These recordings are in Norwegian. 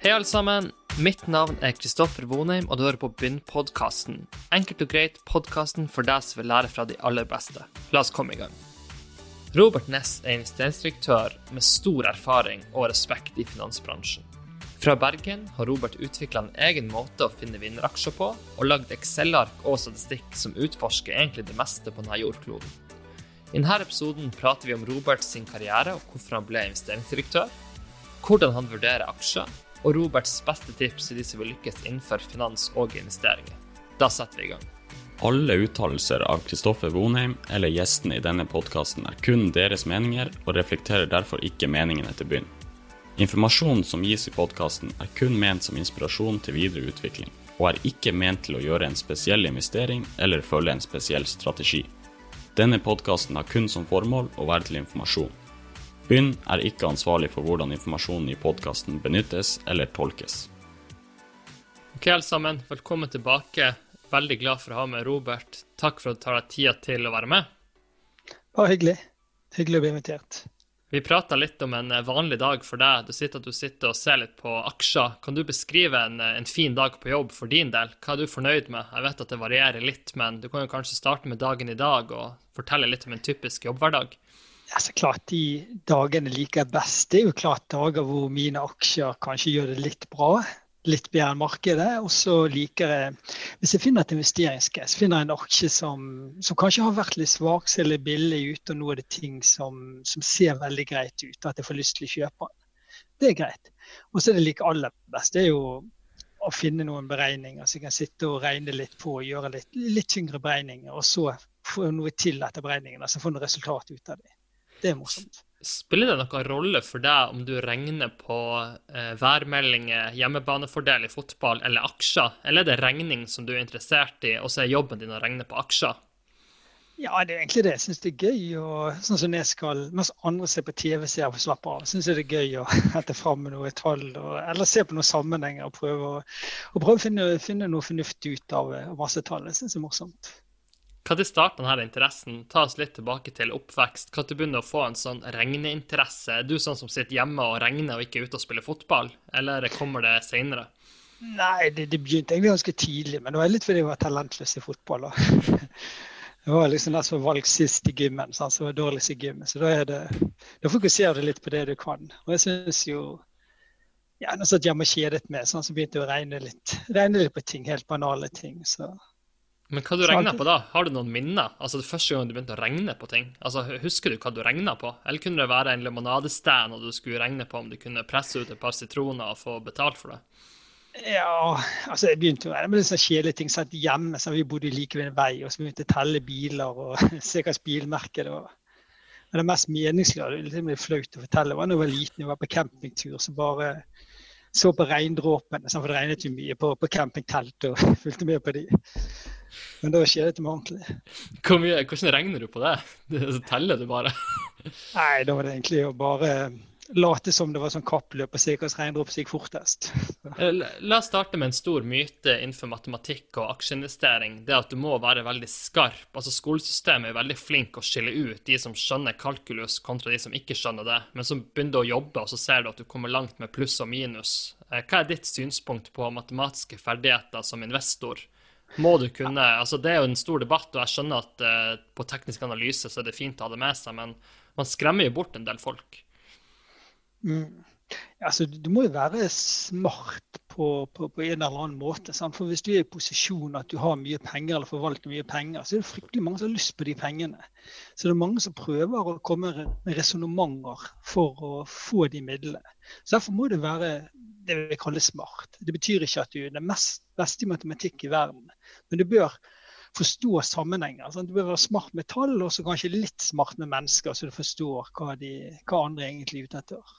Hei, alle sammen. Mitt navn er Kristoffer Vonheim, og du hører på Begynn-podkasten. Enkelt og greit podkasten for deg som vil lære fra de aller beste. La oss komme i gang. Robert Ness er investeringsdirektør med stor erfaring og respekt i finansbransjen. Fra Bergen har Robert utvikla en egen måte å finne vinneraksjer på, og lagd Excel-ark og statistikk som utforsker egentlig det meste på denne jordkloden. I denne episoden prater vi om Roberts karriere og hvorfor han ble investeringsdirektør, hvordan han vurderer aksjer, og Roberts beste tips til de som vil lykkes innenfor finans og investeringer. Da setter vi i gang. Alle uttalelser av Kristoffer Vonheim eller gjestene i denne podkasten er kun deres meninger, og reflekterer derfor ikke meningene til bunn. Informasjonen som gis i podkasten er kun ment som inspirasjon til videre utvikling, og er ikke ment til å gjøre en spesiell investering eller følge en spesiell strategi. Denne podkasten har kun som formål å være til informasjon. Bynn er ikke ansvarlig for hvordan informasjonen i podkasten benyttes eller tolkes. Ok, alle sammen. Velkommen tilbake. Veldig glad for å ha med Robert. Takk for at du tar deg tida til å være med. Bare hyggelig. Hyggelig å bli invitert. Vi prata litt om en vanlig dag for deg. Du sitter du sitter og ser litt på aksjer. Kan du beskrive en, en, fin dag på jobb for din del? Hva er du fornøyd med? Jeg vet at det varierer litt, men du kan jo kanskje starte med dagen i dag og fortelle litt om en typisk jobbhverdag? Ja, så klart De dagene liker jeg best. Det er jo klart dager hvor mine aksjer kanskje gjør det litt bra litt bedre enn markedet. Og så liker jeg, hvis jeg finner et investeringsgress, finner jeg en aksje som, som, kanskje har vært litt svak, ser litt billig ut, og nå er det ting som, som, ser veldig greit ut, at jeg får lyst til å kjøpe den. Det er greit. Og så er det like aller best. Det er jo å finne noen beregninger så jeg kan sitte og regne litt på og gjøre litt, litt tyngre beregninger, og så få noe til etter beregningene, altså få noe resultat ut av det. Det er morsomt. Spiller det noen rolle for deg om du regner på eh, værmeldinger, hjemmebanefordel i fotball eller aksjer, eller er det regning som du er interessert i, og så er jobben din å regne på aksjer? Ja, det er egentlig det. Jeg syns det er gøy. å sånn som jeg skal, Mens andre ser på TV-serier og slapper av, syns jeg det er gøy å hente fram med noe tall. Og, eller se på noen sammenhenger og prøve, og prøve å finne, finne, noe fornuftig ut av masse tall. Det syns jeg er morsomt. Når starta denne interessen? Ta oss litt tilbake til oppvekst. Når du begynner å få en sånn regneinteresse? Er du sånn som sitter hjemme og regner og ikke er ute og spiller fotball, eller kommer det seinere? Nei, det, det, begynte egentlig ganske tidlig, men det var litt fordi jeg var talentløs i fotball. Jeg var liksom den som var valgt sist i gymmen, sånn, som var dårligst i gymmen. Så da, er det, da fokuserer du litt på det du kan. Og jeg syns jo ja, Når jeg satt hjemme og kjedet meg, sånn, så begynte jeg å regne litt, regne litt på ting, helt banale ting. Så men hva du regna på da? Har du noen minner? Altså det første gang du begynte å regne på ting? Altså Husker du hva du regna på? Eller kunne det være en limonadestand og du skulle regne på om du kunne presse ut et par sitroner og få betalt for det? Ja, altså jeg begynte med litt sånn kjedelige ting. Satt hjemme, så vi bodde like ved en vei, og så begynte jeg å telle biler og se hvilket bilmerke det var. Men det mest meningsløse, litt flaut å fortelle, var da jeg var liten og var på campingtur. så bare så på regndråpene, for det regnet jo mye på, på campingtelt, og fulgte med på de. Men da skjer det til ordentlig. Hvor mye, hvordan regner du på det? det teller du bare? Nei, da var det egentlig å bare late som det var sånn kappløp og se hvilken regndråpe som gikk fortest. Eh, la oss starte med en stor myte innenfor matematikk og aksjeinvestering. Det at du må være veldig skarp. Altså Skolesystemet er veldig flink å skille ut de som skjønner kalkulus, kontra de som ikke skjønner det. Men så begynner du å jobbe, og så ser du at du kommer langt med pluss og minus. Eh, hva er ditt synspunkt på matematiske ferdigheter som investor? Må du kunne altså Det er jo en stor debatt, og jeg skjønner at uh, på teknisk analyse så er det fint å ha det med seg, men man skremmer jo bort en del folk. Mm. Altså, du må jo være smart på, på, på en eller annen måte. Sant? For Hvis du er i posisjon at du har mye penger eller forvalter mye penger, så er det fryktelig mange som har lyst på de pengene. Så det er mange som prøver å komme med resonnementer for å få de midlene. Så Derfor må det være det vi kaller smart. Det betyr ikke at du er den mest beste i matematikk i verden, men du bør forstå sammenhenger. Sant? Du bør være smart med tall, og så kanskje litt smart med mennesker, så du forstår hva, de, hva andre egentlig er ute etter.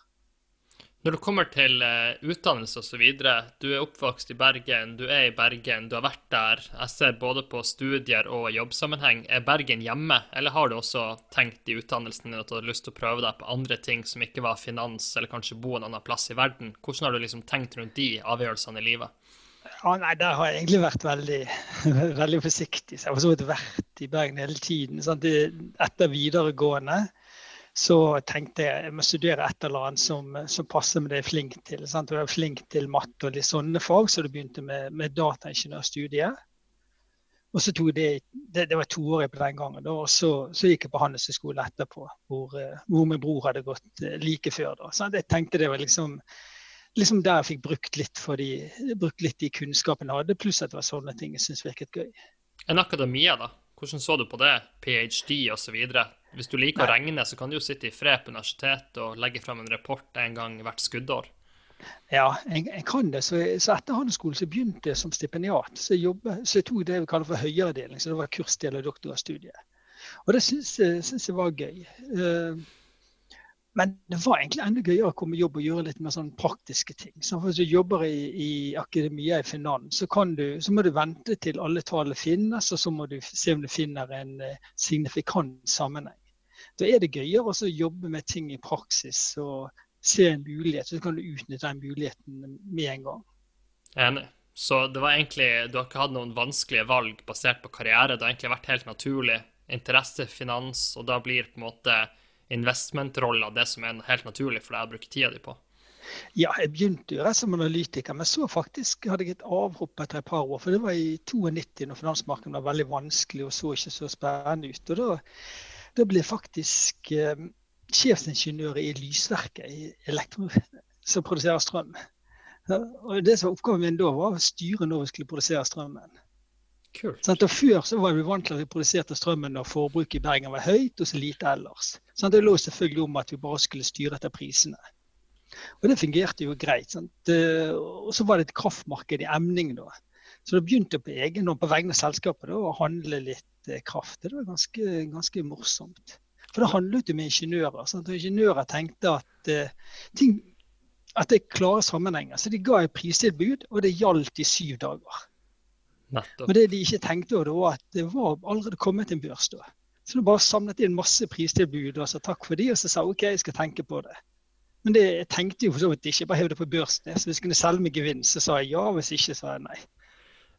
Når det kommer til uh, utdannelse osv., du er oppvokst i Bergen, du er i Bergen, du har vært der. Jeg ser både på studier og jobbsammenheng. Er Bergen hjemme, eller har du også tenkt i utdannelsen din at du hadde lyst til å prøve deg på andre ting som ikke var finans, eller kanskje bo en annen plass i verden? Hvordan har du liksom tenkt rundt de avgjørelsene i livet? Ja, nei, Der har jeg egentlig vært veldig, veldig forsiktig. Så jeg har for så vidt vært i Bergen hele tiden. Sant? Etter videregående så tenkte jeg jeg må studere et eller annet som, som passer med det jeg er flink til. Sant? Jeg er flink til matte og litt sånne fag, så det begynte med, med dataingeniørstudiet. Og så tok det, det, det var toårig på den gangen, og så, så, gikk jeg på Handelshøyskolen etterpå, hvor, eh, hvor, min bror hadde gått eh, like før. da. Så jeg tenkte det var liksom, liksom der jeg fikk brukt litt, de, brukt litt de kunnskapene jeg hadde, pluss at det var sånne ting jeg syntes virket gøy. En akademia, da? Hvordan så du på det? PhD osv.? Hvis du liker Nei. å regne, så kan du jo sitte i fred på universitetet og legge fram en rapport en gang hvert skuddår. Ja, jeg, jeg kan det. Så, så etter handelsskolen så begynte jeg som stipendiat. Så jeg, jobbet, så jeg tok det vi kaller for høyeredeling, så det var kursdel av doktorstudiet. Og det syns jeg, var gøy. Uh, men det var egentlig enda gøyere å komme i jobb og gjøre litt mer sånn praktiske ting. Så hvis du jobber i, i akademia i finans, så, du, så, må du vente til alle tallene finnes, og så må du se om du finner en uh, signifikant sammenheng. Da er det gøyere å jobbe med ting i praksis og se en mulighet, så kan du utnytte den muligheten med en gang. Enig. Så det var egentlig, du har ikke hatt noen vanskelige valg basert på karriere. Det har egentlig vært helt naturlig. Interesse, finans, og da blir på en måte investmentrolla det som er helt naturlig for deg å bruke tida di på. Ja, jeg begynte jo som analytiker, men så faktisk hadde jeg et avhopp etter et par år. For det var i 92 når finansmarkedet var veldig vanskelig og så ikke så spennende ut. Og da, da ble faktisk eh, sjefsingeniør i lysverket i elektro, som produserer strøm. Og det som var Oppgaven min da var å styre når vi skulle produsere strømmen. Kult. Sånn, før så var vi vant til at vi produserte strømmen når forbruket i Bergen var høyt og så lite ellers. Sånn, det lå selvfølgelig om at vi bare skulle styre etter prisene. Og det fungerte jo greit. Og så var det et kraftmarked i emning da. Så det begynte på egen hånd på vegne av selskapet da, å handle litt eh, kraft. Det var ganske, ganske morsomt. For det handlet jo med ingeniører. Sant? Og ingeniører tenkte at, uh, ting, at det er klare sammenhenger. Så de ga et pristilbud, og det gjaldt i syv dager. Nettopp. Men det de ikke tenkte, var at det var allerede kommet en børs da. Så du bare samlet inn masse pristilbud og sa takk for de, og så sa OK, jeg skal tenke på det. Men det jeg tenkte jo for så vidt ikke. Bare hev det på børsen. Så hvis jeg kunne selge med gevinst, så sa jeg ja. Hvis ikke, sa jeg nei.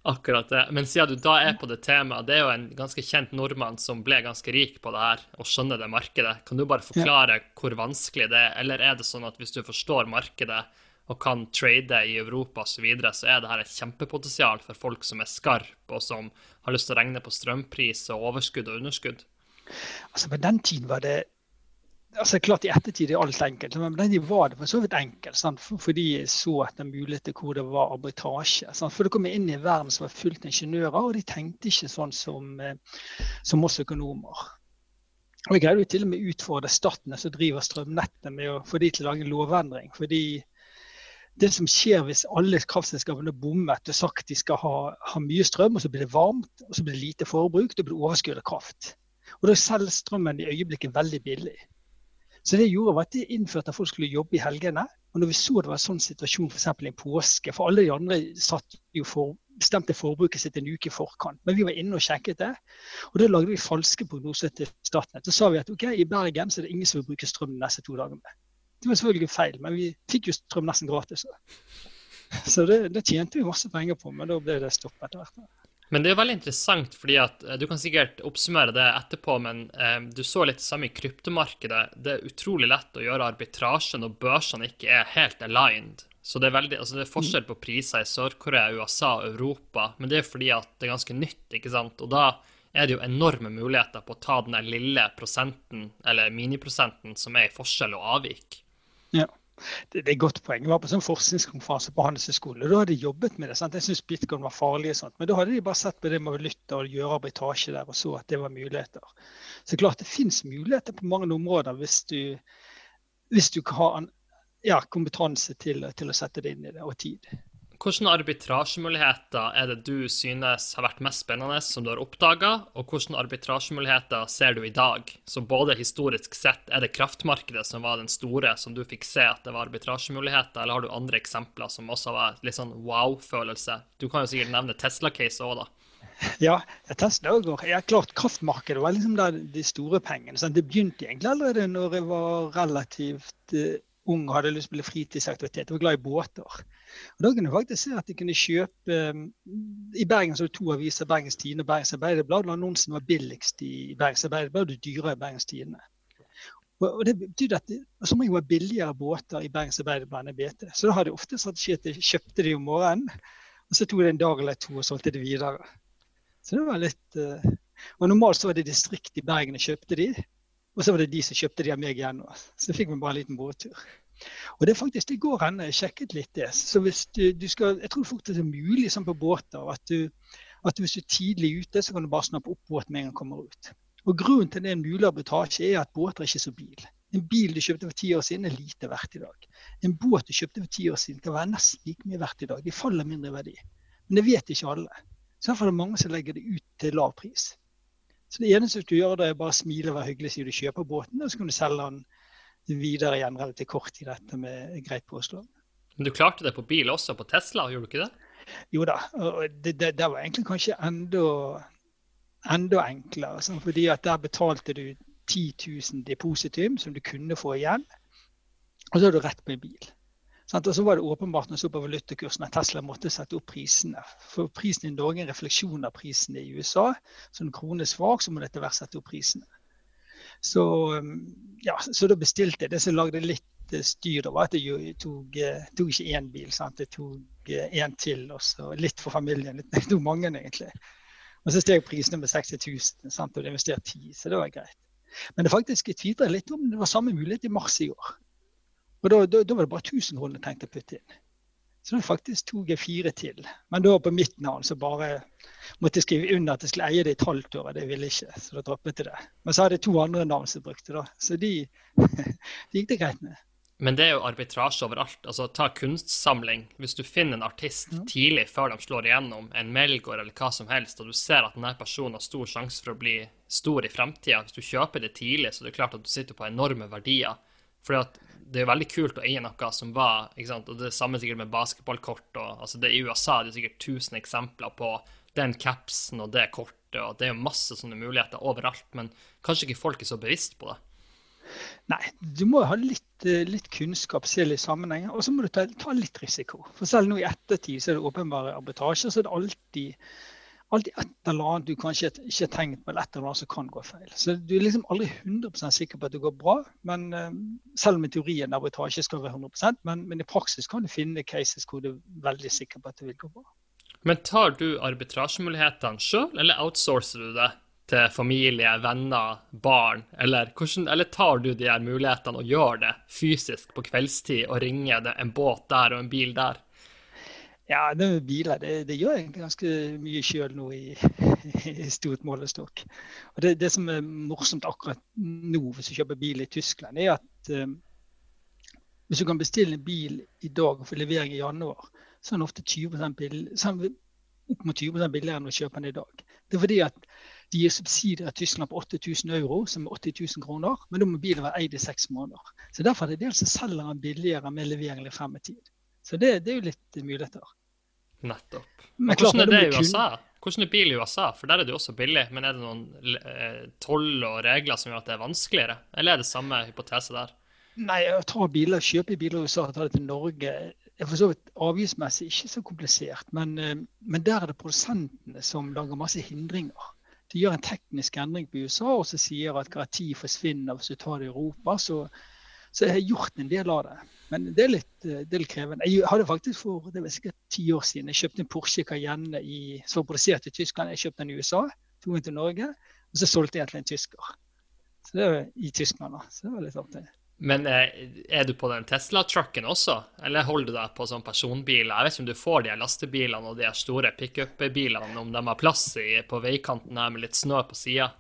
Akkurat det. Men siden du da er på det temaet, det er jo en ganske kjent nordmann som ble ganske rik på det her og skjønner det markedet. Kan du bare forklare ja. hvor vanskelig det er, eller er det sånn at hvis du forstår markedet og kan trade i Europa osv., så, videre, så er det her et kjempepotensial for folk som er skarpe og som har lyst til å regne på strømpris og overskudd og underskudd? Altså På den tiden var det altså klart I ettertid er alt enkelt, men den var det for så vidt enkelt. Sant? Fordi jeg så etter muligheter hvor det var arbitrasje. Sant? For det kom inn i en verden som var fullt ingeniører, og de tenkte ikke sånn som, eh, som oss økonomer. Og Jeg greide jo til og med å utfordre Statene som driver strømnettet, med å få de til å lage en lovendring. fordi det som skjer hvis alle kraftselskapene bommet og sagt de skal ha, ha, mye strøm, og så blir det varmt og så blir det lite forbruk, da blir det overskudd av kraft. Og Da selv strømmen i øyeblikket veldig billig. Så det gjorde var at de innførte at folk skulle jobbe i helgene. Og når vi så det var en sånn situasjon f.eks. i påske, for alle de andre satt jo for, bestemte forbruket sitt en uke i forkant, men vi var inne og sjekket det. Og da lagde vi falske prognoser til Statnett. Så sa vi at ok, i Bergen så er det ingen som vil bruke strøm de neste to dagene. Det var selvfølgelig feil, men vi fikk jo strøm nesten gratis. Så det, det tjente vi masse penger på, men da ble det stoppet etter hvert. Men det er veldig interessant, fordi at eh, du kan sikkert oppsummere det etterpå, men eh, du så litt det samme i kryptomarkedet. Det er utrolig lett å gjøre arbitrasje når børsene ikke er helt aligned. Så det er, veldig, altså det er forskjell på priser i Sør-Korea, USA og Europa, men det er fordi at det er ganske nytt, ikke sant. Og da er det jo enorme muligheter på å ta den lille prosenten, eller miniprosenten, som er i forskjell og avvik. Ja det, er et godt poeng. Jeg var på sånn forskningskonferanse på Handelshøyskolen. Da hadde de jobbet med det. Sant? Jeg syntes bitcoin var farlig, og sånt, men da hadde de bare sett på det med å lytte og gjøre arbitrasje der, og så at det var muligheter. Så klart det finnes muligheter på mange områder hvis du, hvis du har ja, kompetanse til, til, å sette det inn i det, og tid. Hvilke arbitrasjemuligheter er det du synes har vært mest spennende, som du har oppdaga, og hvilke arbitrasjemuligheter ser du i dag? Så både historisk sett, er det kraftmarkedet som var den store, som du fikk se at det var arbitrasjemuligheter, eller har du andre eksempler som også var litt sånn wow-følelse? Du kan jo sikkert nevne Tesla-case òg, da. Ja, Tesla går. Ja, klart Kraftmarkedet var liksom de store pengene. Sant? det begynte egentlig allerede når jeg var relativt uh, ung og hadde lyst til å bli fritidsaktivitet. Jeg var glad i båter. Og Da kunne du faktisk se at de kunne kjøpe um, I Bergen så er det to aviser, Bergens Tidende og Bergens Arbeiderblad. Annonsen var billigst i Bergens Arbeiderblad og dyrere i Bergens Tidende. Og det betydde at det så jo var billigere båter i Bergens Arbeiderblad enn BT. Så da hadde jeg ofte strategi at jeg kjøpte de om morgenen, og så tok det en dag eller to og solgte det videre. Så det var litt uh... Og normalt så var det distrikt i Bergen jeg kjøpte de, og så var det de som kjøpte de av meg igjen. Så fikk vi bare en liten båttur. Og det er faktisk, det går an. Jeg sjekket litt det. Så hvis du, du skal, Jeg tror faktisk det er mulig sånn på båter at, du, at hvis du er tidlig ute, så kan du bare snappe opp båten med en gang den kommer ut. Og Grunnen til det er en mulig arbitrasje er at båter er ikke så bil. En bil du kjøpte for ti år siden, er lite verdt i dag. En båt du kjøpte for ti år siden, kan være nesten like mye verdt i dag. De faller mindre i verdi. Men det vet ikke alle. Så derfor er det mange som legger det ut til lav pris. Så det eneste du gjør, da er bare smile og være hyggelig, siden du kjøper båten, og så kan du selge den videre igjen relativt kort i dette med greit påslag. Men du klarte det på bil også, på Tesla, gjorde du ikke det? Jo da. og Det, det, det var egentlig kanskje enda, enda enklere. Sånn, fordi at der betalte du 10 000 depositum som du kunne få igjen. Og så er du rett på en bil. Sånn, Og så var det åpenbart når så på valutakursen at Tesla måtte sette opp prisene. For prisen i Norge er en refleksjon av prisene i USA. Så når kronen er svak, så må dette være sette opp prisene. Så, um, ja, så da bestilte jeg det som lagde litt styr, styr. var at jeg tok, eh, tok ikke én bil, sant? jeg tok én eh, til. Og så litt for familien. Jeg tok mange, egentlig. Og så steg prisene med 60 000, sant? og det investerte 10 så det var greit. Men det faktisk tvitra litt om det var samme mulighet i mars i år. Og da, da, da var det bare 1000 kroner jeg tenkte å putte inn. Så da faktisk tok jeg fire til. Men da på mitt navn så bare måtte jeg skrive under at jeg skulle eie det i et halvt år. og Det ville jeg ikke, så da droppet jeg det. Men så hadde jeg to andre navn som jeg brukte, da. Så de, de gikk det greit med. Men det er jo arbitrasje overalt. Altså, Ta kunstsamling. Hvis du finner en artist ja. tidlig før de slår igjennom, en Melgaard eller hva som helst, og du ser at denne personen har stor sjanse for å bli stor i fremtida, hvis du kjøper det tidlig, så er det klart at du sitter på enorme verdier. Fordi at det er jo veldig kult å eie noe som var sant? og Det er samme sikkert med basketballkort. Og, altså det, I USA det er sikkert 1000 eksempler på den capsen og det kortet. og Det er jo masse sånne muligheter overalt, men kanskje ikke folk er så bevisst på det. Nei, du må ha litt, eh, litt kunnskap, se litt sammenhengen, og så må du ta, ta, litt risiko. For selv nå i ettertid så er det åpenbare arbitrasjer, så er det alltid alltid et eller annet du kanskje ikke har tenkt på, eller et eller annet som kan gå feil. Så du er liksom aldri 100% sikker på at det går bra. men uh, Selv om i teorien arbitrasje skal være 100 men, men, i praksis kan du finne cases hvor du er veldig sikker på at det vil gå bra. Men tar du arbitrasjemulighetene sjøl, eller outsourcer du det til familie, venner, barn? Eller, hvordan, eller tar du de her mulighetene og gjør det fysisk på kveldstid og ringer en båt der og en bil der? Ja, det med biler det, det gjør jeg ganske mye sjøl nå i, i, stort målestokk. Og det, det, som er morsomt akkurat nå hvis du kjøper bil i Tyskland, er at um, hvis du kan bestille en bil i dag og få levering i januar, så er den ofte 20 bill, opp mot 20 billigere enn å kjøpe den i dag. Det er fordi at de gir subsidier i Tyskland på 8000 euro, som er 80 000 kroner, men da må bilen være eid i seks måneder. Så Derfor er det dels selger den billigere med levering eller frem i tid. Så det, det er jo litt muligheter. Nettopp. Men hvordan er det i USA? Hvordan er bil i USA? For der er det jo også billig. Men er det noen eh, toll og regler som gjør at det er vanskeligere? Eller er det samme hypotese der? Nei, å ta biler, kjøpe biler i USA og ta det til Norge er for så vidt avgiftsmessig ikke så komplisert. Men, eh, men, der er det produsentene som lager masse hindringer. De gjør en teknisk endring på USA og så sier at garanti forsvinner hvis du tar det i Europa. Så, så jeg har gjort en del av det. Men det er litt, eh, det er litt krevende. Jeg hadde faktisk for det var sikkert ti år siden jeg kjøpte en Porsche Cayenne i, som var produsert i Tyskland. Jeg kjøpte den i USA, tok den til Norge, og så solgte jeg til en tysker. Så det var i Tyskland, da. Så det var litt artig. Men eh, er du på den Tesla-trucken også, eller holder du deg på sånn personbiler? Jeg vet ikke om du får de lastebilene og de store pickup-bilene, om de har plass i, på veikanten her med litt snø på sida?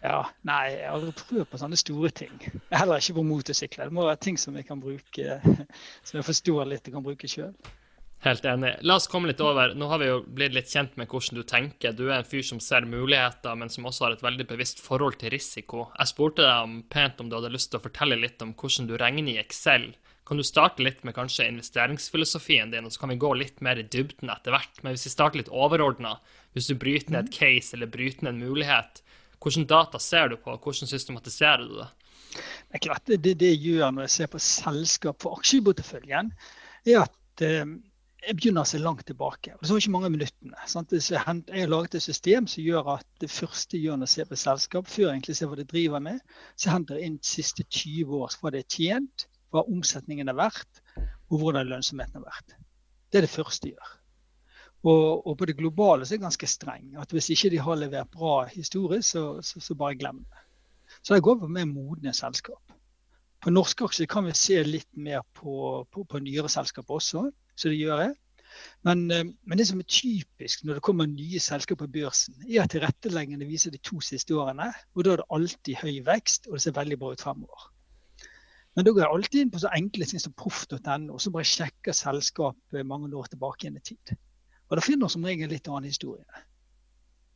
Ja, Nei, jeg har prøvd på sånne store ting. Er heller ikke på motorsykler. Det må være ting som jeg kan bruke, som jeg forstår litt og kan bruke sjøl. Helt enig. La oss komme litt over. Nå har vi jo blitt litt kjent med hvordan du tenker. Du er en fyr som ser muligheter, men som også har et veldig bevisst forhold til risiko. Jeg spurte deg om, pent om du hadde lyst til å fortelle litt om hvordan du regner i Excel. Kan du starte litt med kanskje investeringsfilosofien din, og så kan vi gå litt mer i dybden etter hvert. Men hvis vi starter litt overordna, hvis du bryter ned et case eller bryter ned en mulighet, hvordan data ser du på, hvordan systematiserer du det? Det er klart, det, det jeg gjør når jeg ser på selskap for aksjeporteføljen, er at eh, jeg begynner å se langt tilbake. og Det ikke mange minuttene. Sant? Jeg har laget et system som gjør at det første jeg gjør når jeg ser på selskap, før jeg egentlig ser hva det driver med, så henter jeg inn de siste 20 år hva det er tjent, hva omsetningen er verdt, og hvordan lønnsomheten har vært. Det er det første jeg gjør. Og, og, på det globale så er det ganske streng. at Hvis ikke de har levert bra historisk, så, så, så bare glem det. Så det går på mer modne selskap. På norske aksjer kan vi se litt mer på, på, på nyere selskaper også så det gjør jeg. Men, eh, men, det som er typisk når det kommer nye selskaper på børsen, er at tilretteleggende viser de to siste årene. Og da er det alltid høy vekst, og det ser veldig bra ut fremover. Men da går jeg alltid inn på så enkle ting som proff.no, og så bare sjekker selskapet mange år tilbake igjen i tid. Og da finner som regel litt annen historie.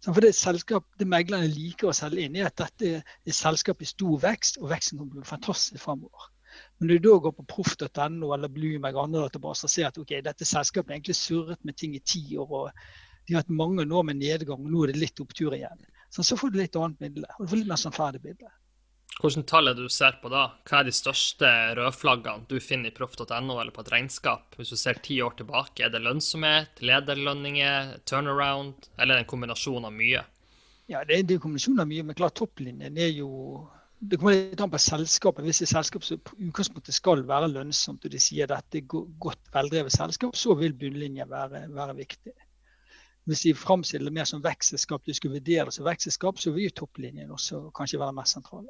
For det, selskap, det meglerne liker å selge inn, er at dette er et selskap i stor vekst, og veksten kommer til å bli fantastisk fremover. Men når du da går på proff.no eller Bloomberg og andre databaser og ser at okay, dette selskapet er egentlig surret med ting i ti år, og de har hatt mange år med nedgang, og nå er det litt opptur igjen. Så, så får du litt annet bilde. Og du får litt mer sannferdig bilde. Hvilke tall er det du ser på da? Hva er de største rødflaggene du finner i proff.no eller på et regnskap? Hvis du ser ti år tilbake, er det lønnsomhet, lederlønninger, turnaround, eller er det en kombinasjon av mye? Ja, det er en kombinasjon av mye, men klart topplinjen er jo det kommer litt an på selskapet. Hvis et selskap som utgangspunktet skal være lønnsomt, og de sier dette er godt veldrevet selskap, så vil bunnlinjen være, være viktig. Hvis de framstiller det mer som vekstselskap, du skal vurdere det som vekstselskap, så vil jo topplinjen også kanskje være mest sentrale.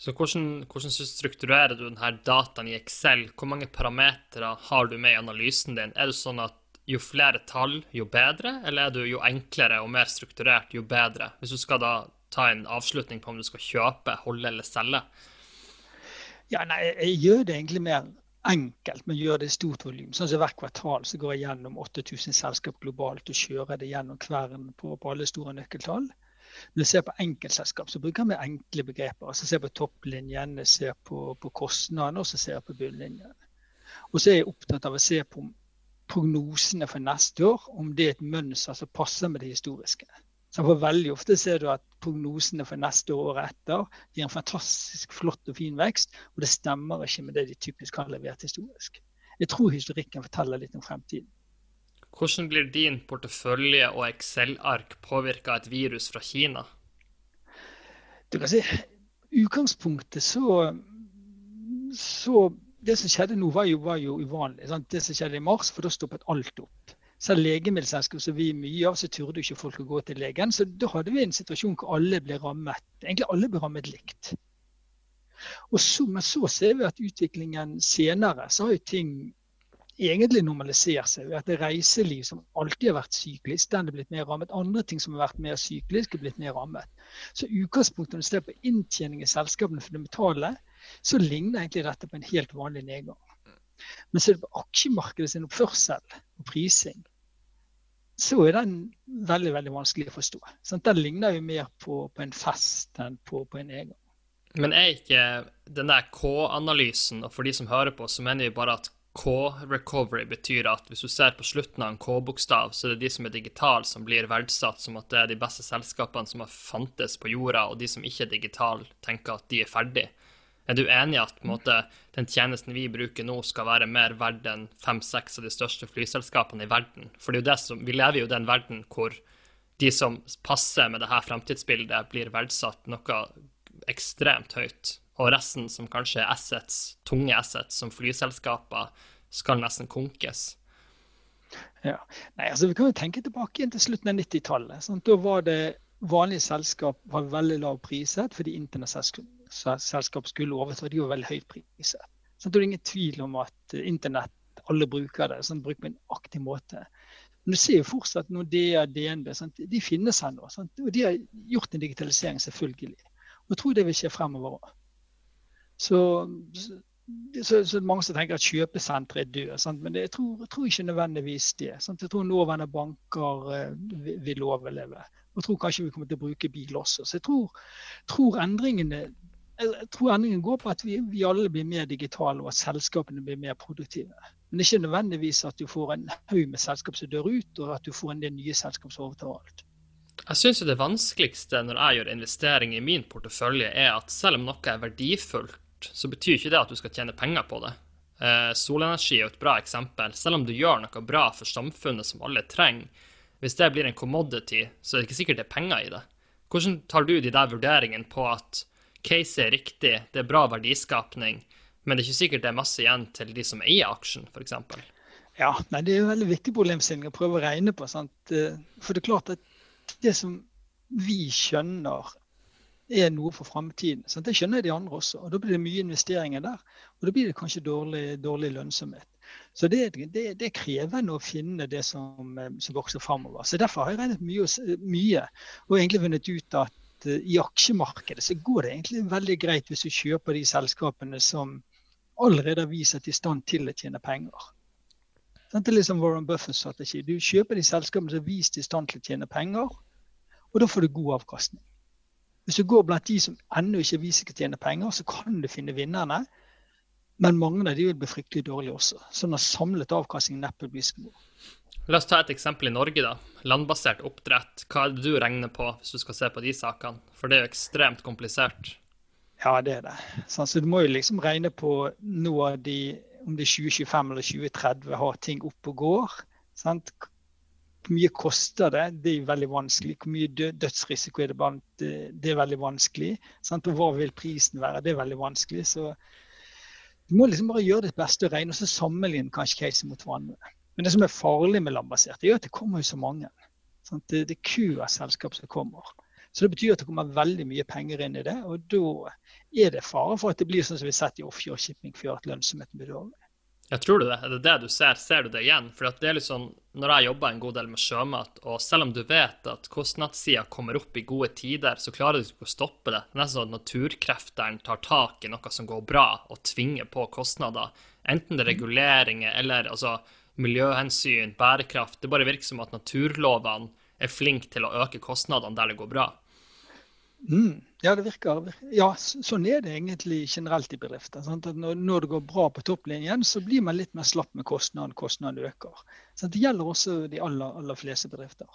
Så hvordan, hvordan strukturerer du denne dataen i Excel? Hvor mange parametere har du med i analysen din? Er det sånn at jo flere tall, jo bedre, eller er du jo enklere og mer strukturert, jo bedre? Hvis du skal da ta en avslutning på om du skal kjøpe, holde eller selge? Ja, nei, Jeg gjør det egentlig mer enkelt, men gjør det i stort volum. Sånn som Hvert kvartal så går jeg gjennom 8000 selskap globalt og kjører det gjennom kvernen på, på, alle store nøkkeltall. Når jeg ser på enkeltselskap, så bruker jeg enkle begreper. altså ser på topplinjen, ser på, på kostnadene og så ser på bunnlinjen. Og så er jeg opptatt av å se på prognosene for neste år, om det er et mønster som passer med det historiske. Så for Veldig ofte ser du at prognosene for neste år og etter gir en fantastisk flott og fin vekst, og det stemmer ikke med det de typisk har levert historisk. Jeg tror historikken forteller litt om fremtiden. Hvordan blir din portefølje og Excel-ark påvirka av et virus fra Kina? Du kan si, utgangspunktet så, så Det som skjedde nå, var jo, var jo uvanlig. Sant? Det som skjedde i mars, for da stoppet alt opp. Selv legemiddelselskap som vi mye av, så turde ikke folk å gå til legen. Så da hadde vi en situasjon hvor alle ble rammet. Egentlig alle ble rammet likt. Så, men så ser vi at utviklingen senere, så har jo ting egentlig normalisert seg. At det reiseliv som alltid har vært syklisk, den er blitt mer rammet. Andre ting som har vært mer syklisk, er blitt mer rammet. Så utgangspunktet når du ser på inntjening i selskapene fundamentale, så ligner egentlig dette på en helt vanlig nedgang. Men ser du på aksjemarkedet sin oppførsel og prising, så er den veldig veldig vanskelig å forstå. Sånn, den ligner jo mer på, på en fest enn på, på en nedgang. Men er ikke den der K-analysen, og for de som hører på, så mener vi bare at K-recovery betyr at hvis du ser på slutten av en K-bokstav, så er det de som er digitale, som blir verdsatt som at det er de beste selskapene som har fantes på jorda, og de som ikke er digitale, tenker at de er ferdige. Er du enig i at måte, den tjenesten vi bruker nå, skal være mer verdt enn fem-seks av de største flyselskapene i verden? For som, vi lever jo i den verden hvor de som passer med dette fremtidsbildet, blir verdsatt noe ekstremt høyt. Og resten, som kanskje er assets, tunge assets, som flyselskaper, skal nesten konkes. Ja, Nei, altså Vi kan jo tenke tilbake igjen til slutten av 90-tallet. Da var det vanlige selskap var veldig lav priset fordi internettselskap selskap skulle overta, de var veldig høyt priset. Så det er ingen tvil om at eh, internett, alle bruker det, sånn, bruker på en aktiv måte. Men du ser jo fortsatt Nordea, DNB, sant? de finnes ennå. Og de har gjort en digitalisering, selvfølgelig. Og jeg tror det vil skje fremover òg. Så, så, så, mange som tenker at kjøpesentre er døde. Sant? Men det, jeg, tror, jeg, tror, ikke nødvendigvis det. Sant? Jeg tror nåværende banker eh, vil overleve. Og jeg tror kanskje vi kommer til å bruke bil også. Så jeg tror, tror endringene jeg tror endringen går på at vi, vi, alle blir mer digitale, og at selskapene blir mer produktive. Men ikke nødvendigvis at du får en haug med selskap som dør ut, og at du får en del nye selskap som overtar alt. Jeg syns det vanskeligste når jeg gjør investering i min portefølje, er at selv om noe er verdifullt, så betyr ikke det at du skal tjene penger på det. Eh, solenergi er et bra eksempel. Selv om du gjør noe bra for samfunnet som alle trenger, hvis det blir en commodity, så er det ikke sikkert det er penger i det. Hvordan tar du de der vurderingene på at case er riktig, det er bra verdiskapning, men det er ikke sikkert det er masse igjen til de som eier aksjen, f.eks.? Ja, nei, det er jo veldig viktig problemstilling å prøve å regne på. Sant? Eh, for det er klart at det som vi skjønner er noe for framtiden. Det skjønner de andre også. og Da blir det mye investeringer der. Og da blir det kanskje dårlig, dårlig lønnsomhet. Så det, det, det, er krevende å finne det som, eh, som vokser framover. Så derfor har jeg regnet mye, mye og egentlig funnet ut at uh, i aksjemarkedet så går det egentlig veldig greit hvis du kjøper de selskapene som allerede har vist seg i stand til å tjene penger. Det er liksom Warren Buffers strategi. Du kjøper de selskapene som har vist i stand til å tjene penger, og da får du god avkastning. Hvis du går blant de som ennå ikke viser seg å tjene penger, så kan du finne vinnerne. Men mange av de vil bli fryktelig dårlige også. Sånn at samlet avkastning neppe blir så god. La oss ta et eksempel i Norge, da. Landbasert oppdrett. Hva er det du regner på hvis du skal se på de sakene? For det er jo ekstremt komplisert. Ja, det er det. Sånn, så du må jo liksom regne på noe av de, om det er 2025 eller 2030 har ting opp og går. Sant? Hvor mye koster det? Det er veldig vanskelig. Hvor mye dødsrisiko er det blant? Det er veldig vanskelig. Sant? Og hva vil prisen være? Det er veldig vanskelig. Så du må liksom bare gjøre ditt beste og regne, og så sammenligne kanskje caset mot hverandre. Men det som er farlig med landbasert, er at det kommer jo så mange. Sant? Det, det er kø av selskap som kommer. Så det betyr at det kommer veldig mye penger inn i det. Og da er det fare for at det blir sånn som vi har sett i offshore shipping før, at lønnsomheten blir dårlig. Jeg tror du det? Er det det du ser? Ser du det igjen? For det er liksom, Når jeg jobber en god del med sjømat, og selv om du vet at kostnadssida kommer opp i gode tider, så klarer du ikke å stoppe det. Det er nesten sånn at naturkreftene tar tak i noe som går bra, og tvinger på kostnader. Enten det er reguleringer eller altså, miljøhensyn, bærekraft. Det bare virker som at naturlovene er flinke til å øke kostnadene der det går bra. Mm, ja, det virker. Ja, sånn er det egentlig generelt i bedrifter. Når, når, det går bra på topplinjen, så blir man litt mer slapp med kostnaden. Kostnaden øker. Så det gjelder også de aller, aller fleste bedrifter.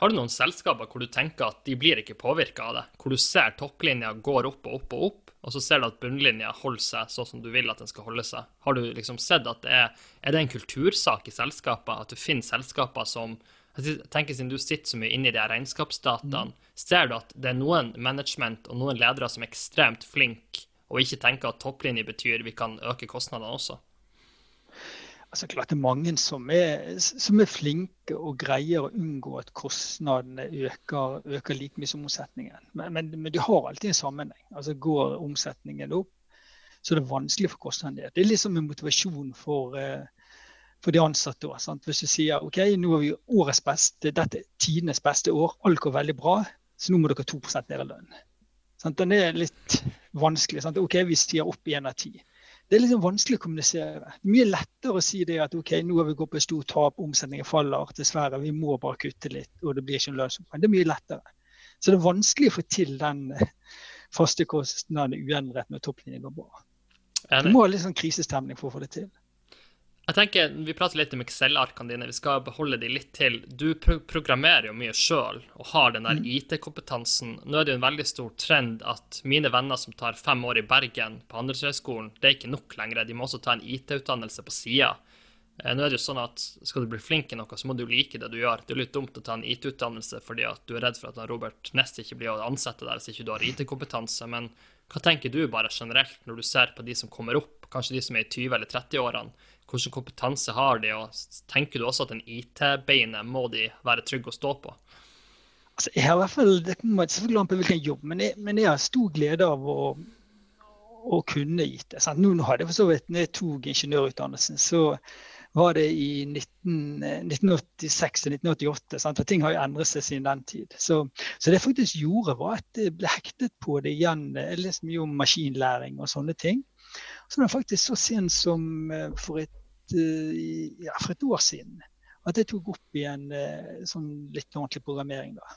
Har du noen selskaper hvor du tenker at de blir ikke påvirka av det? Hvor du ser topplinja går opp og opp og opp, og så ser du at bunnlinja holder seg sånn som du vil at den skal holde seg? Har du liksom sett at det er, er det en kultursak i selskaper, at du finner selskaper som jeg tenker Siden du sitter så mye inne i de regnskapsdataene, mm. ser du at det er noen management og noen ledere som er ekstremt flinke, og ikke tenker at topplinje betyr vi kan øke kostnadene også? Altså klart Det er mange som er, som er, flinke og greier å unngå at kostnadene øker, øker like mye som omsetningen. Men, men, men, de har alltid en sammenheng. Altså Går omsetningen opp, så er det vanskelig for kostnadene. Det er liksom en motivasjon for, uh, for de ansatte òg. Hvis du sier OK, nå er vi årets beste, dette er tidenes beste år, alt går veldig bra, så nå må dere 2 ned i lønn. Den er litt vanskelig. Sant? OK, vi stiger opp én av ti. Det er liksom vanskelig å kommunisere. Mye lettere å si det at OK, nå har vi gått på et stort tap, omsetningen faller, dessverre, vi må bare kutte litt, og det blir ikke en lønnsomhet. Det er mye lettere. Så det er vanskelig å få til den faste kostnaden uendret når topplinjen går bra. Du må ha litt sånn krisestemning for å få det til. Jeg tenker, Vi prater litt om Excel-arkene dine, vi skal beholde de litt til. Du pro programmerer jo mye sjøl og har den der mm. IT-kompetansen. Nå er det jo en veldig stor trend at mine venner som tar fem år i Bergen på Handelshøyskolen, det er ikke nok lenger. De må også ta en IT-utdannelse på sida. Eh, nå er det jo sånn at Skal du bli flink i noe, så må du like det du gjør. Det er litt dumt å ta en IT-utdannelse fordi at du er redd for at Robert Nest ikke blir å ansette deg hvis ikke du har IT-kompetanse. Men hva tenker du bare generelt når du ser på de som kommer opp, kanskje de som er i 20- eller 30-årene? Hvilken kompetanse har de, og tenker du også at en IT-beinet må de være trygge å stå på? Altså, jeg har i hvert fall, Det kommer selvfølgelig an på hvilken jobb, men jeg, men jeg, har stor glede av å, å kunne IT. Sant? Nå hadde jeg for så vidt, jeg ingeniørutdannelsen, så var det i 1986 1988. Sant? For ting har jo endret seg siden den tid. Så, så, det jeg faktisk gjorde, var at jeg ble hektet på det igjen. Jeg leste mye om maskinlæring og sånne ting. Så det var faktisk så sent som eh, for et Eh, ja, for et år siden at jeg tok opp igjen eh, sånn litt ordentlig programmering. da.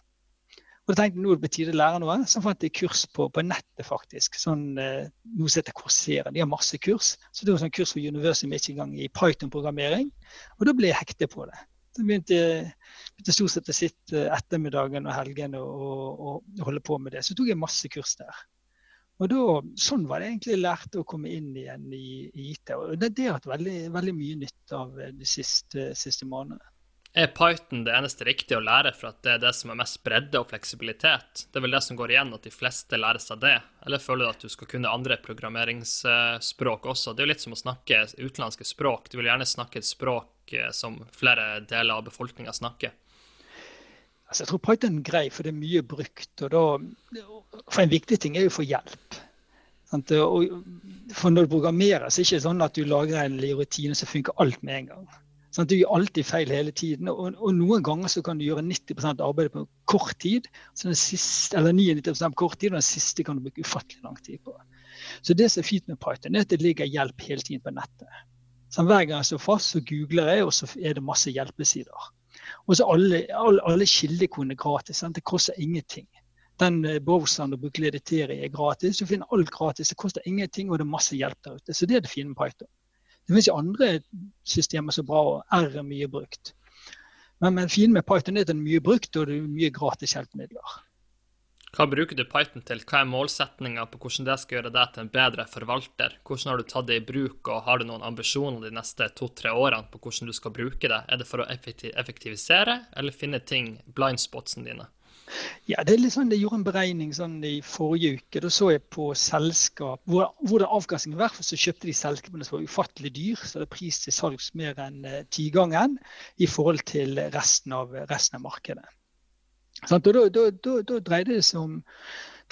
Og da tenkte jeg nå er på tide å lære noe. Så fant jeg kurs på, på nettet, faktisk. Sånn, eh, noe som heter Coursera. De har masse kurs. Så det var sånn kurs for University Michigan i Python-programmering. Og da ble jeg hektet på det. Så begynte jeg stort sett å sitte ettermiddagen og helgene og, og, og, holde på med det. Så tok jeg masse kurs der. Og da, Sånn var det egentlig lært å komme inn igjen i, i IT. og Det, har hatt veldig, veldig mye nytt av de siste, siste månedene. Er Python det eneste riktige å lære for at det er det som er mest bredde og fleksibilitet? Det er vel det som går igjen, at de fleste lærer seg det? Eller føler du at du skal kunne andre programmeringsspråk også? Det er jo litt som å snakke utenlandske språk. Du vil gjerne snakke et språk eh, som flere deler av befolkninga snakker. Altså, jeg tror Python er grei, for det er mye brukt. og da, For en viktig ting er jo å få hjelp. for når du programmerer, så er det ikke sånn at du lager en rutine som funker alt med en gang. Sånn, du gjør alltid feil hele tiden. Og, og, noen ganger så kan du gjøre 90 av arbeidet på kort tid. Siste, eller 99 på kort tid, og den siste kan du bruke ufattelig lang tid på. Så det som er fint med Python, er at det ligger hjelp hele tiden på nettet. Så hver gang jeg står fast, så googler jeg, og så er det masse hjelpesider. Og så alle, alle, alle kildekodene gratis. Sant? Det koster ingenting. Den eh, browseren du bruker til er gratis. Du finner alt gratis. Det koster ingenting, og det er masse hjelp der ute. Så det er det fine med Python. Det finnes jo andre systemer som er bra, og R er mye brukt. Men, men fint med Python er at den er mye brukt, og det er mye gratis hjelpemidler. Hva bruker du Python til? Hva er målsettinga på hvordan det skal gjøre deg til en bedre forvalter? Hvordan har du tatt det i bruk, og har du noen ambisjoner de neste to-tre årene på hvordan du skal bruke det? Er det for å effektivisere, eller finne ting, blindspotsene dine? Ja, det er litt sånn, Jeg gjorde en beregning sånn i forrige uke. Da så jeg på selskap hvor, det avkastningen var. For så kjøpte de selskapene som var ufattelig dyr, så det er pris til salgs mer enn eh, tigangen i forhold til resten av, resten av markedet. Sånn, da, da, da, da, dreide det seg om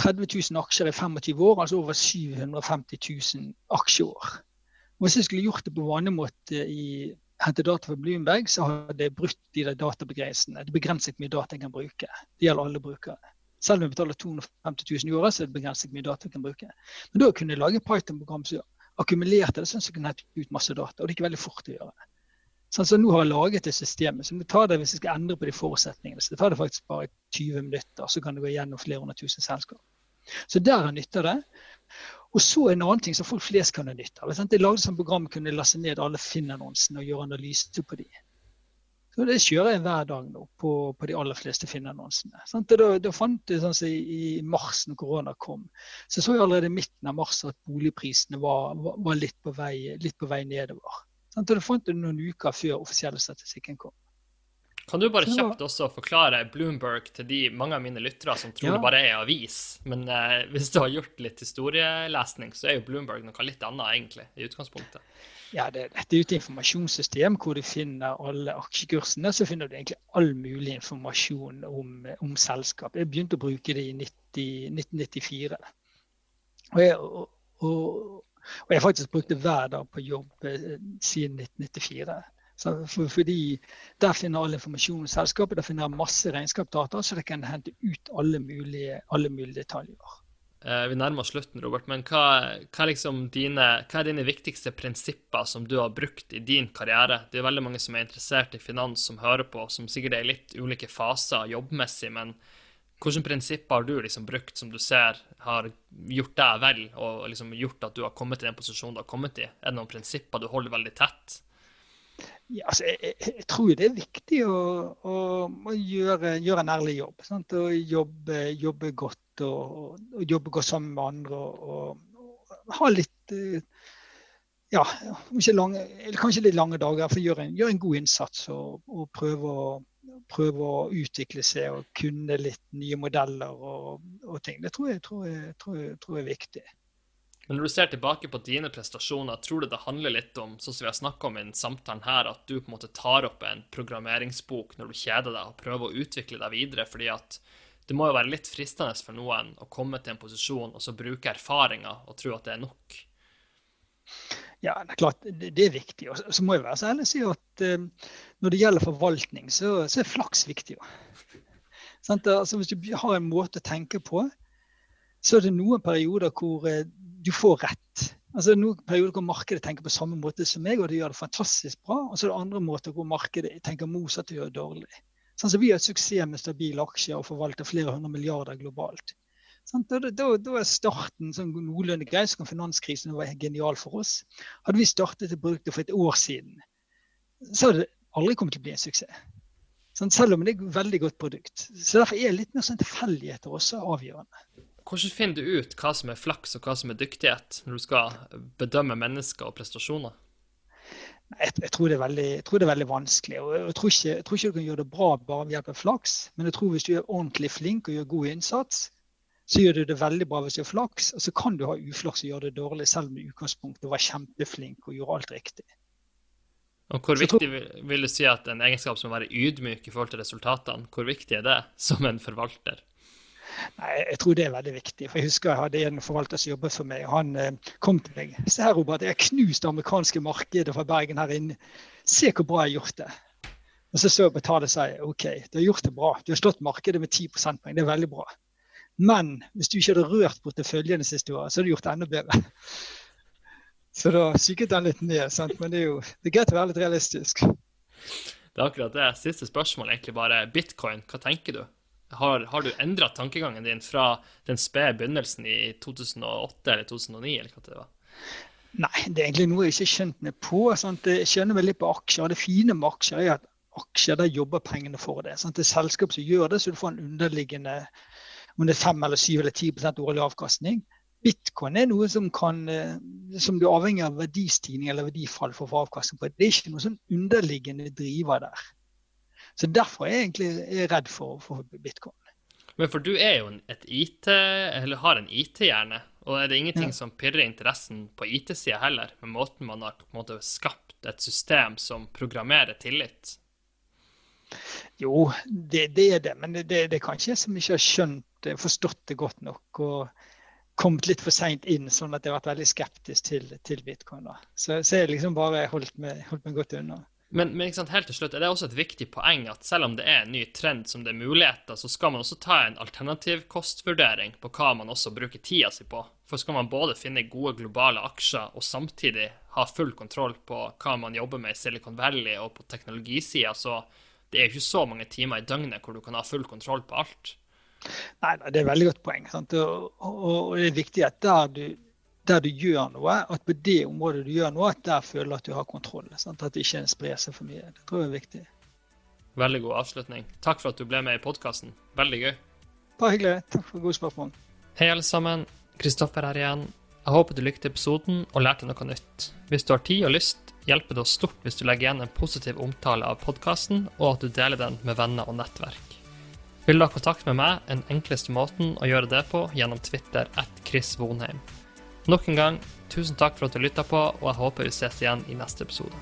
30 000 aksjer i 25 år, altså over 750 000 aksjeår. Hvis jeg skulle gjort det på vanlig måte i hente data fra Bloomberg, så har det brutt de der databegrensningene. Det er begrenset mye data jeg kan bruke. Det gjelder alle brukere. Selv om jeg betaler 250 000 i året, så er det begrenset mye data jeg kan bruke. Men da kunne jeg lage Python-program som akkumulerte det sånn at jeg kunne hente ut masse data. Og det ikke veldig fort å gjøre. Sånn, så nå har jeg laget det systemet. Så tar det hvis jeg skal endre på de forutsetningene. Så det tar det faktisk bare 20 minutter, så kan det gå gjennom flere hundre tusen selskap. Så der er nytte av det. Og så en annen ting som folk flest kan nytte av. Jeg lagde som program kunne laste ned alle Finn-annonsene og gjøre analyse på de. Så Det kjører jeg hver dag nå på, på de aller fleste Finn-annonsene. Da, da, fant jeg sånn i, i mars når korona kom, så så jeg allerede i midten av mars at boligprisene var, var, litt, på vei, litt, på vei, nedover. Sant? Og Det fant jeg noen uker før offisielle statistikken kom. Kan du bare kjapt også forklare Bloomberg til de mange av mine lyttere som tror ja. det bare er avis? Men eh, hvis du har gjort litt historielesning, så er jo Bloomberg noe litt annet, egentlig, i utgangspunktet. Ja, det, dette er jo et informasjonssystem hvor du finner alle aksjekursene. Så finner du egentlig all mulig informasjon om, om selskap. Jeg begynte å bruke det i 90, 1994. Og jeg, og, og, og jeg har faktisk brukt det hver dag på jobb eh, siden 1994. For, fordi Der finner all informasjon om selskapet, der finner masse regnskapsdata, så det kan hente ut alle mulige, alle mulige detaljer. Eh, vi nærmer oss slutten, Robert, men hva, hva, liksom dine, hva, er dine, viktigste prinsipper som du har brukt i din karriere? Det er veldig mange som er interessert i finans, som hører på, som sikkert er i litt ulike faser jobbmessig, men hvilke prinsipper har du liksom brukt som du ser har gjort deg vel, og liksom gjort at du har kommet i den posisjonen du har kommet i? Er det noen prinsipper du holder veldig tett? Ja, altså, jeg, jeg, tror det er viktig å, å, å gjøre, gjøre, en ærlig jobb. Sant? Og jobbe, jobbe godt og, og, jobbe godt sammen med andre. Og, og ha litt eh, ja, lange, kanskje litt lange dager for å gjøre en, gjøre en god innsats og, og prøve, å, prøve, å, utvikle seg og kunne litt nye modeller og, og ting. Det tror jeg, tror jeg, tror jeg, tror er viktig. Men når du ser tilbake på dine prestasjoner, tror du det handler litt om sånn som vi har snakka om i samtalen her, at du på en måte tar opp en programmeringsbok når du kjeder deg, og prøver å utvikle deg videre? fordi at det må jo være litt fristende for noen å komme til en posisjon og så bruke erfaringer og tro at det er nok? Ja, det er klart det er viktig. Og så må jeg være så ærlig og si at uh, når det gjelder forvaltning, så, så er flaks viktig. altså, hvis du har en måte å tenke på, så er det noen perioder hvor uh, du får rett. Altså Noen perioder hvor markedet tenker på samme måte som meg, og det gjør det fantastisk bra. Og så er det andre måter hvor markedet tenker motsatt og gjør det dårlig. Sånn, så Vi har suksess med stabile aksjer og forvalter flere hundre milliarder globalt. Sånn, da, da, da, er starten sånn noenlunde grei. Så kan finanskrisen være genial for oss. Hadde vi startet et produkt for et år siden, så hadde det aldri kommet til å bli en suksess. Sånn, selv om det er et veldig godt produkt. Så Derfor er litt mer sånn tilfeldigheter også avgjørende. Hvordan finner du ut hva som er flaks og hva som er dyktighet, når du skal bedømme mennesker og prestasjoner? Jeg, jeg, tror veldig, jeg, tror det er veldig, vanskelig. og jeg tror, ikke, jeg tror, ikke, du kan gjøre det bra bare ved hjelp av flaks. Men jeg tror hvis du er ordentlig flink og gjør god innsats, så gjør du det veldig bra hvis du har flaks. Og så kan du ha uflaks og gjøre det dårlig, selv om du i utgangspunktet var kjempeflink og gjorde alt riktig. Og Hvor viktig vil du si at en egenskap som å være ydmyk i forhold til resultatene, hvor viktig er det som en forvalter? Nei, Jeg tror det er veldig viktig. for Jeg husker jeg hadde en forvalter som jobbet for meg. og Han eh, kom til meg. Se her, Robert, jeg har knust det amerikanske markedet fra Bergen her inne. Se hvor bra jeg har gjort det. Og så så jeg på tallet og sa OK, du har gjort det bra. Du har slått markedet med 10 prosentpoeng. Det er veldig bra. Men hvis du ikke hadde rørt porteføljene siste året, så hadde du gjort det enda bedre. Så da syket den litt ned. Sant? Men det er jo det er greit å være litt realistisk. Det er akkurat det. Siste spørsmål egentlig bare. Bitcoin, hva tenker du? Har, har du endra tankegangen din fra den spede begynnelsen i 2008 eller 2009, eller hva det var? Nei, det er egentlig noe jeg ikke har skjønt meg på. Sant? Jeg skjønner meg litt på aksjer. Det fine med aksjer er at aksjer, der jobber pengene for det. Sant? Det er selskap som gjør det, så du får en underliggende om det er 5 eller 7 eller 10% årlig avkastning. Bitcoin er noe som, kan, eh, som du er avhengig av verdistigning eller verdifall for å få avkastning på. Det er ikke noe sånn underliggende driver der. Så Derfor er jeg egentlig redd for, for bitcoin. Men for du er jo et IT, eller har en IT-hjerne, og er det ingenting ja. som pirrer interessen på IT-sida heller, med måten man har måte skapt et system som programmerer tillit? Jo, det, det er det, men det, det, det er kanskje jeg som ikke har skjønt, forstått det godt nok. og kommet litt for seint inn, sånn at jeg har vært veldig skeptisk til, til bitcoin. da. Så, så jeg liksom bare holdt meg, holdt meg godt unna. Men, men helt til slutt, er det også et viktig poeng at selv om det er en ny trend som det er muligheter, så skal man også ta en alternativ kostvurdering på hva man også bruker tida si på. For skal man både finne gode globale aksjer og samtidig ha full kontroll på hva man jobber med i Silicon Valley og på teknologisida, så det er jo ikke så mange timer i døgnet hvor du kan ha full kontroll på alt. Nei, det er et veldig godt poeng. Og, og, og, det er viktig at der du der du gjør noe, at på det området du gjør noe, at der føler du at du har kontroll. Sant? At det ikke sprer seg for mye. Det tror jeg er viktig. Veldig god avslutning. Takk for at du ble med i podkasten. Veldig gøy. Bare hyggelig. Takk for gode spørsmål. Hei, alle sammen. Kristoffer her igjen. Jeg håper du likte episoden og lærte noe nytt. Hvis du har tid og lyst, hjelper det oss stort hvis du legger igjen en positiv omtale av podkasten, og at du deler den med venner og nettverk. Vil du ha kontakt med meg, den enkleste måten å gjøre det på gjennom Twitter at Chris Vonheim. Nok en gang, tusen takk for at du lytta på, og jeg håper vi ses igjen i neste episode.